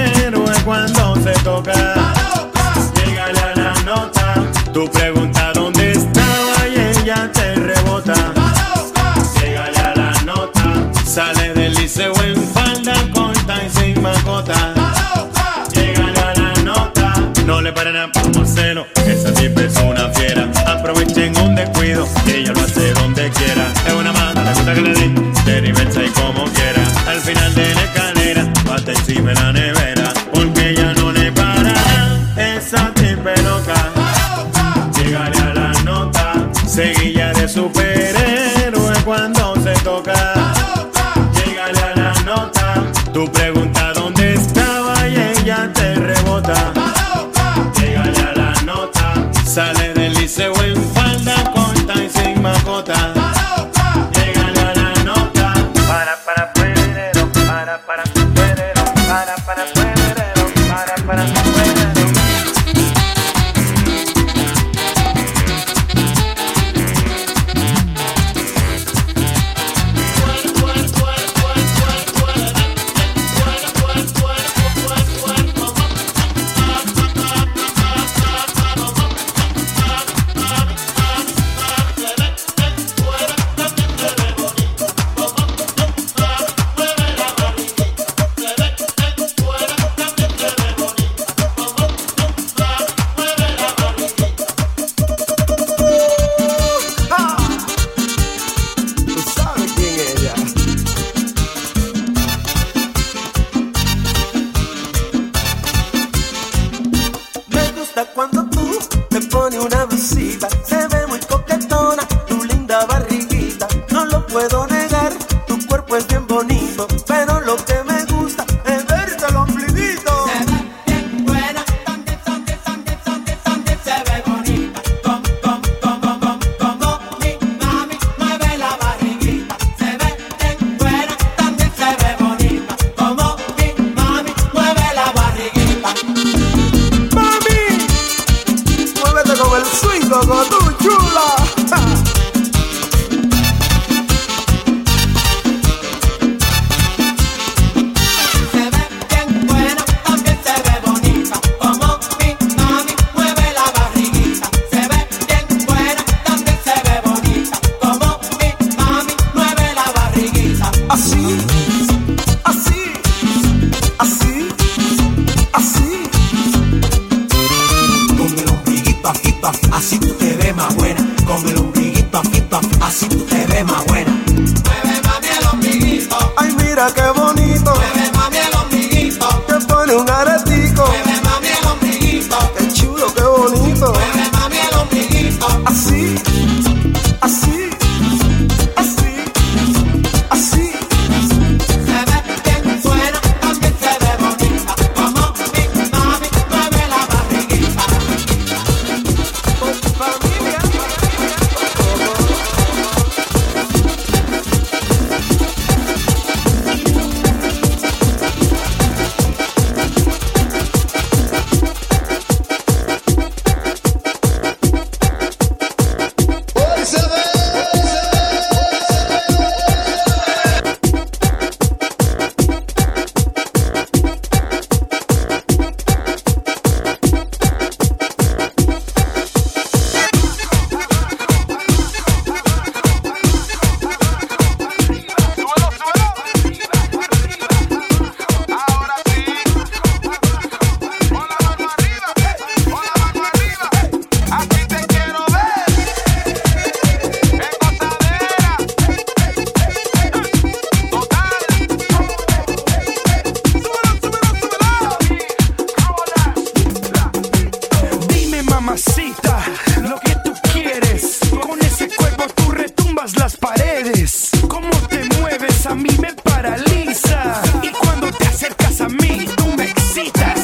héroe cuando se toca. Llegale a la nota, tú pregunta dónde estaba y ella te rebota. Llegale a la nota, sale del liceo en falda corta y sin mascota. Llegale a la nota, no le paran por cero, esa tipa es una fiera. Aprovechen un descuido, ella lo hace donde quiera. Es una mala, la gusta que le di, te y como quiera. Al final de la escalera, hasta encima la neve go go go tú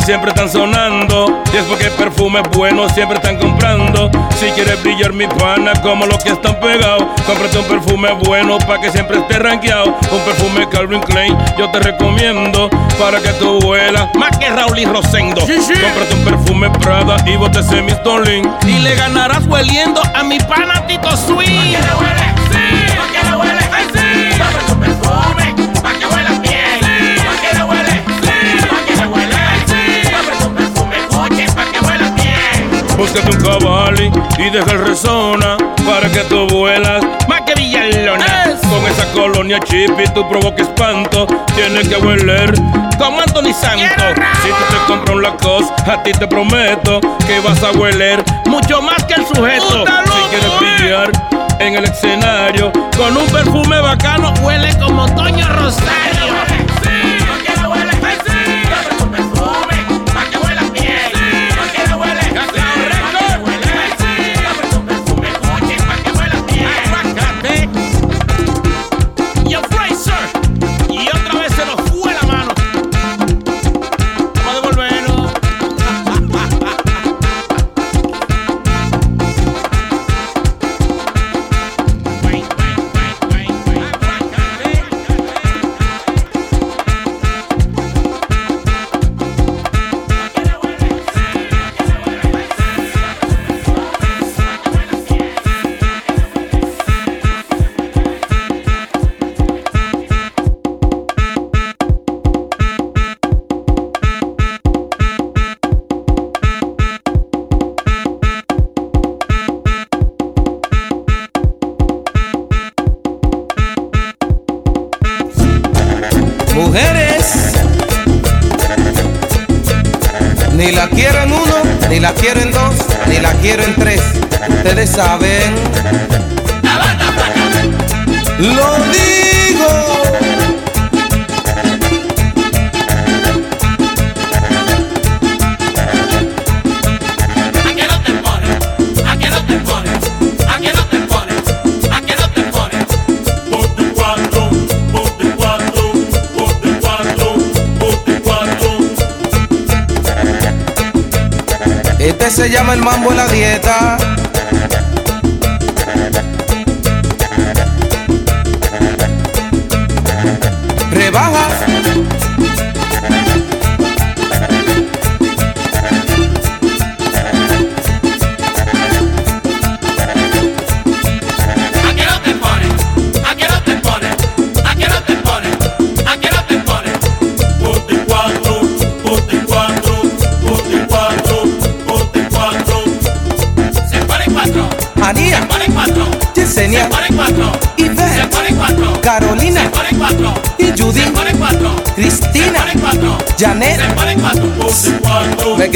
siempre están sonando. Y es porque perfumes buenos siempre están comprando. Si quieres brillar, mi pana, como los que están pegados, cómprate un perfume bueno pa' que siempre esté rankeado. Un perfume Calvin Klein, yo te recomiendo para que tú vuelas más que Raúl y Rosendo. Sí, sí. Cómprate un perfume Prada y bote semi Y le ganarás hueliendo a mi pana Tito Swing. Búscate un cabalí y deja el rezona para que tú vuelas más que villalona. Es. Con esa colonia chipi tú provocas espanto. Tienes que hueler como Anthony Santo. Si tú te compras un Lacoste, a ti te prometo que vas a hueler mucho más que el sujeto. Si quieres pillar en el escenario con un perfume bacano, huele como Toño Rosario.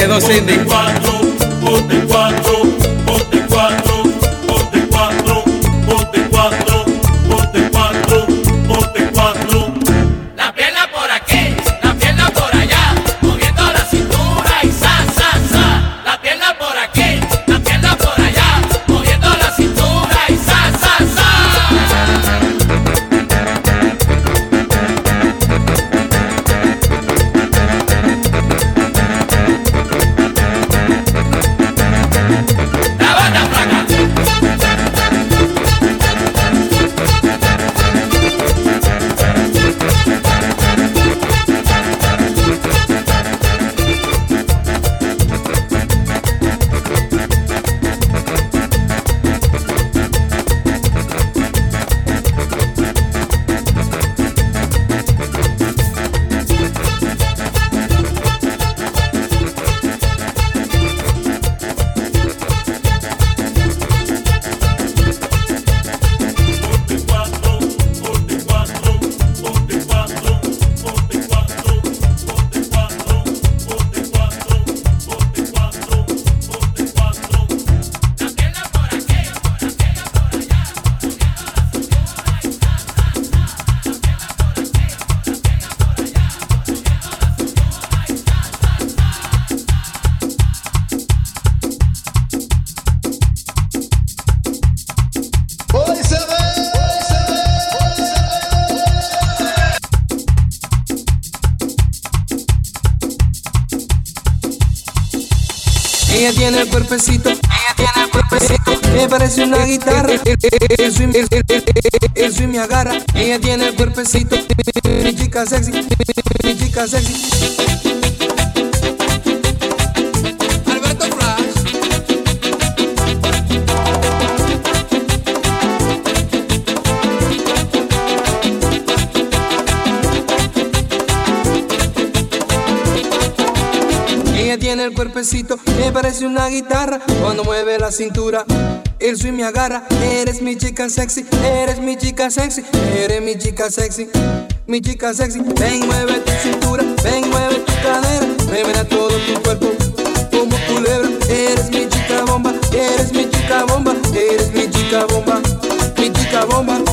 quedó Cindy. Ella tiene el cuerpecito, ella tiene el cuerpecito, me parece una guitarra. El swing, el, el me agarra. Ella tiene el cuerpecito, mi chica sexy, mi chica sexy. tiene el cuerpecito que parece una guitarra cuando mueve la cintura. El swing me agarra, eres mi chica sexy, eres mi chica sexy, eres mi chica sexy, mi chica sexy. Ven, mueve tu cintura, ven, mueve tu cadera, mueve todo tu cuerpo como culebra. Eres mi chica bomba, eres mi chica bomba, eres mi chica bomba, mi chica bomba.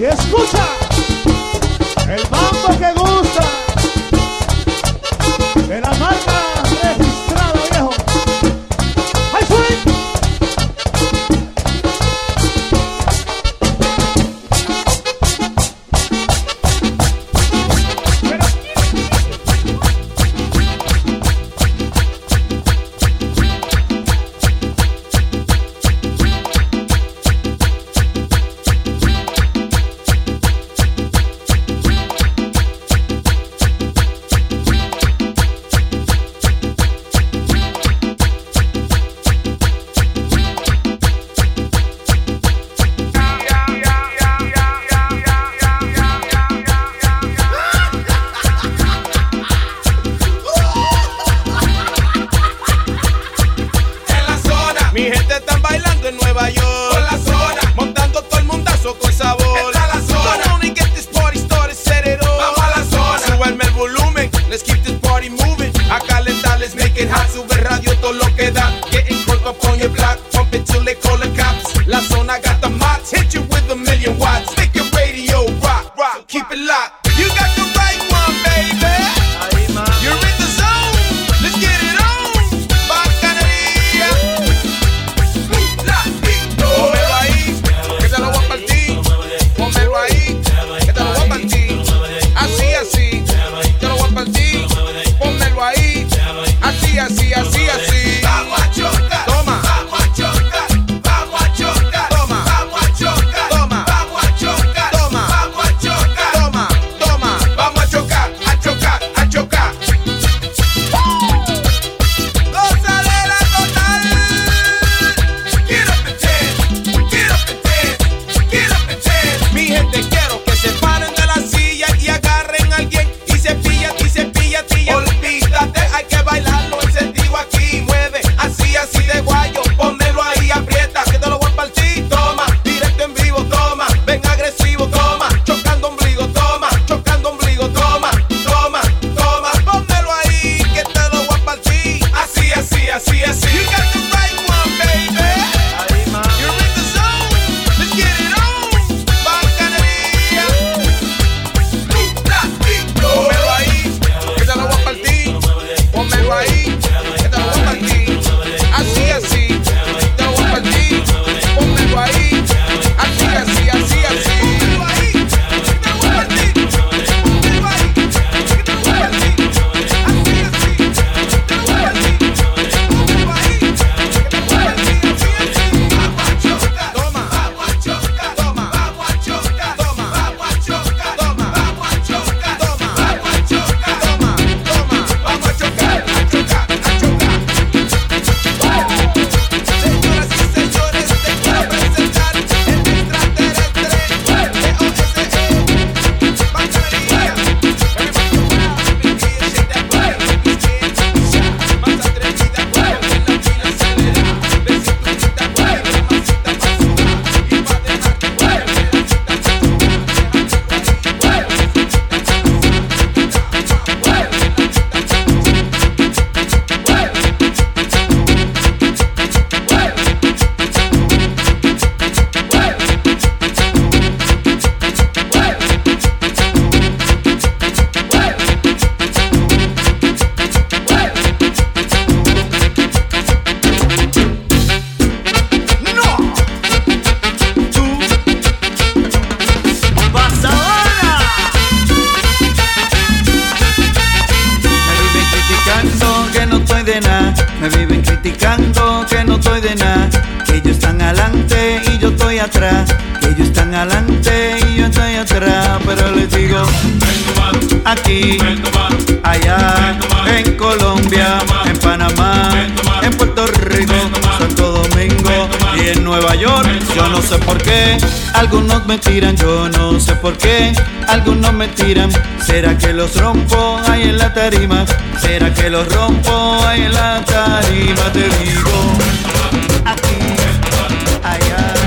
Y escucha. Algunos me tiran, yo no sé por qué. Algunos me tiran. ¿Será que los rompo ahí en la tarima? ¿Será que los rompo ahí en la tarima? Te digo. Aquí, allá.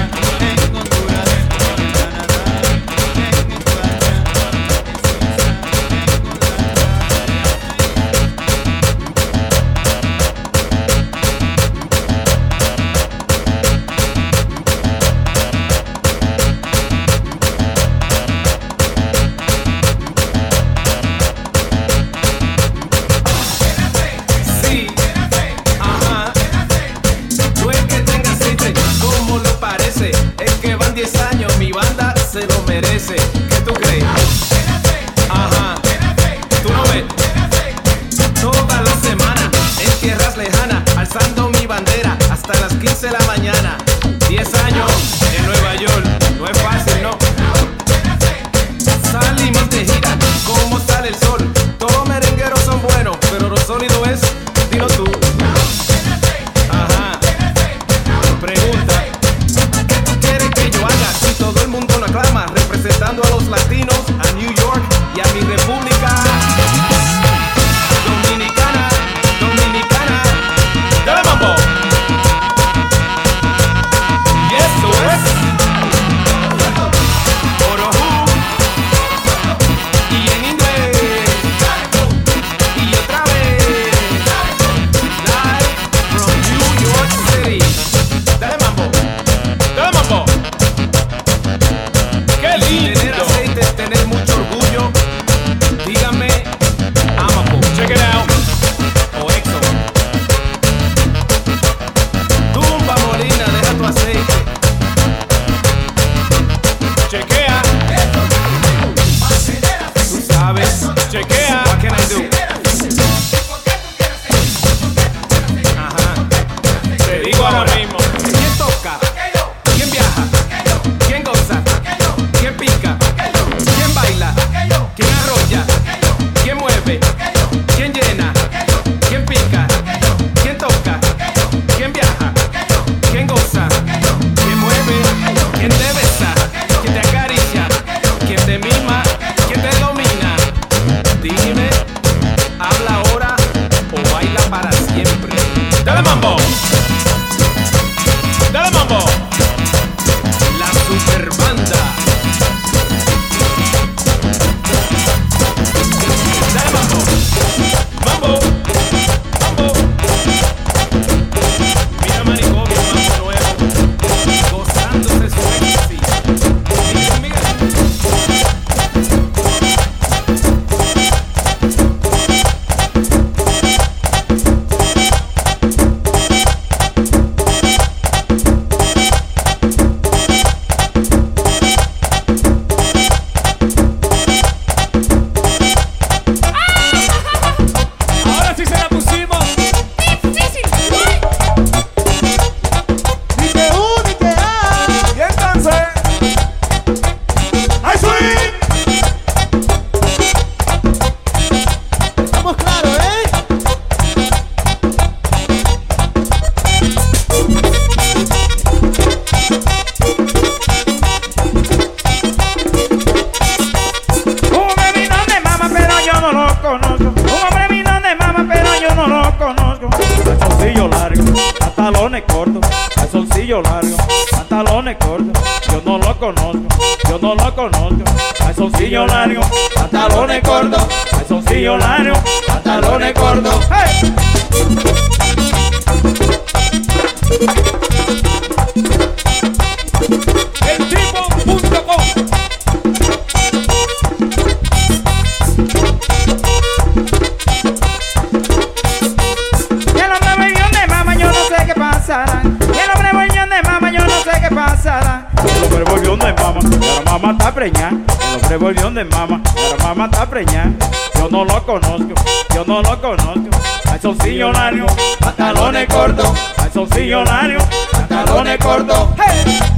revolvión de mama, pero mamá está preñada. El revolvión de mama, pero mamá está preñada. Yo no lo conozco, yo no lo conozco. Calzoncillo largo, pantalones cortos. Calzoncillo largo, pantalones cortos. Hey.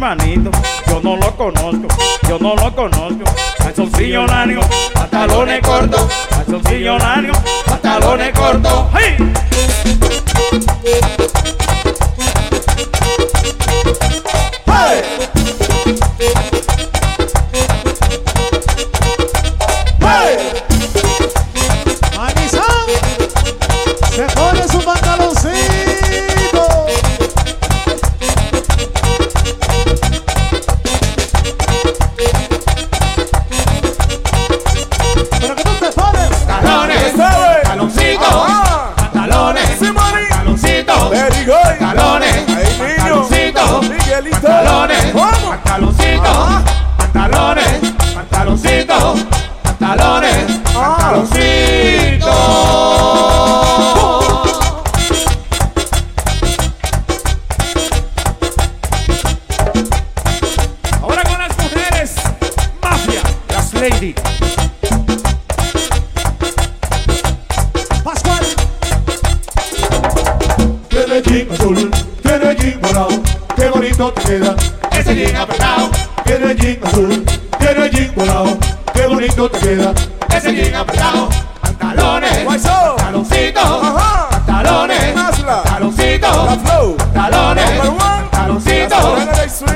hermanito, yo no lo conozco, yo no lo conozco. Calzoncillo largo, pantalones cortos, calzoncillo largo, pantalones cortos. ¡Hey! colorado, qué bonito te queda. Ese jean apretado, tiene jean azul, tiene jean colorado, qué bonito te queda. Ese jean apretado, pantalones, pantaloncitos, pantalones, pantaloncitos, pantalones, pantaloncitos,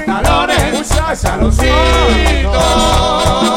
pantalones, pantaloncitos.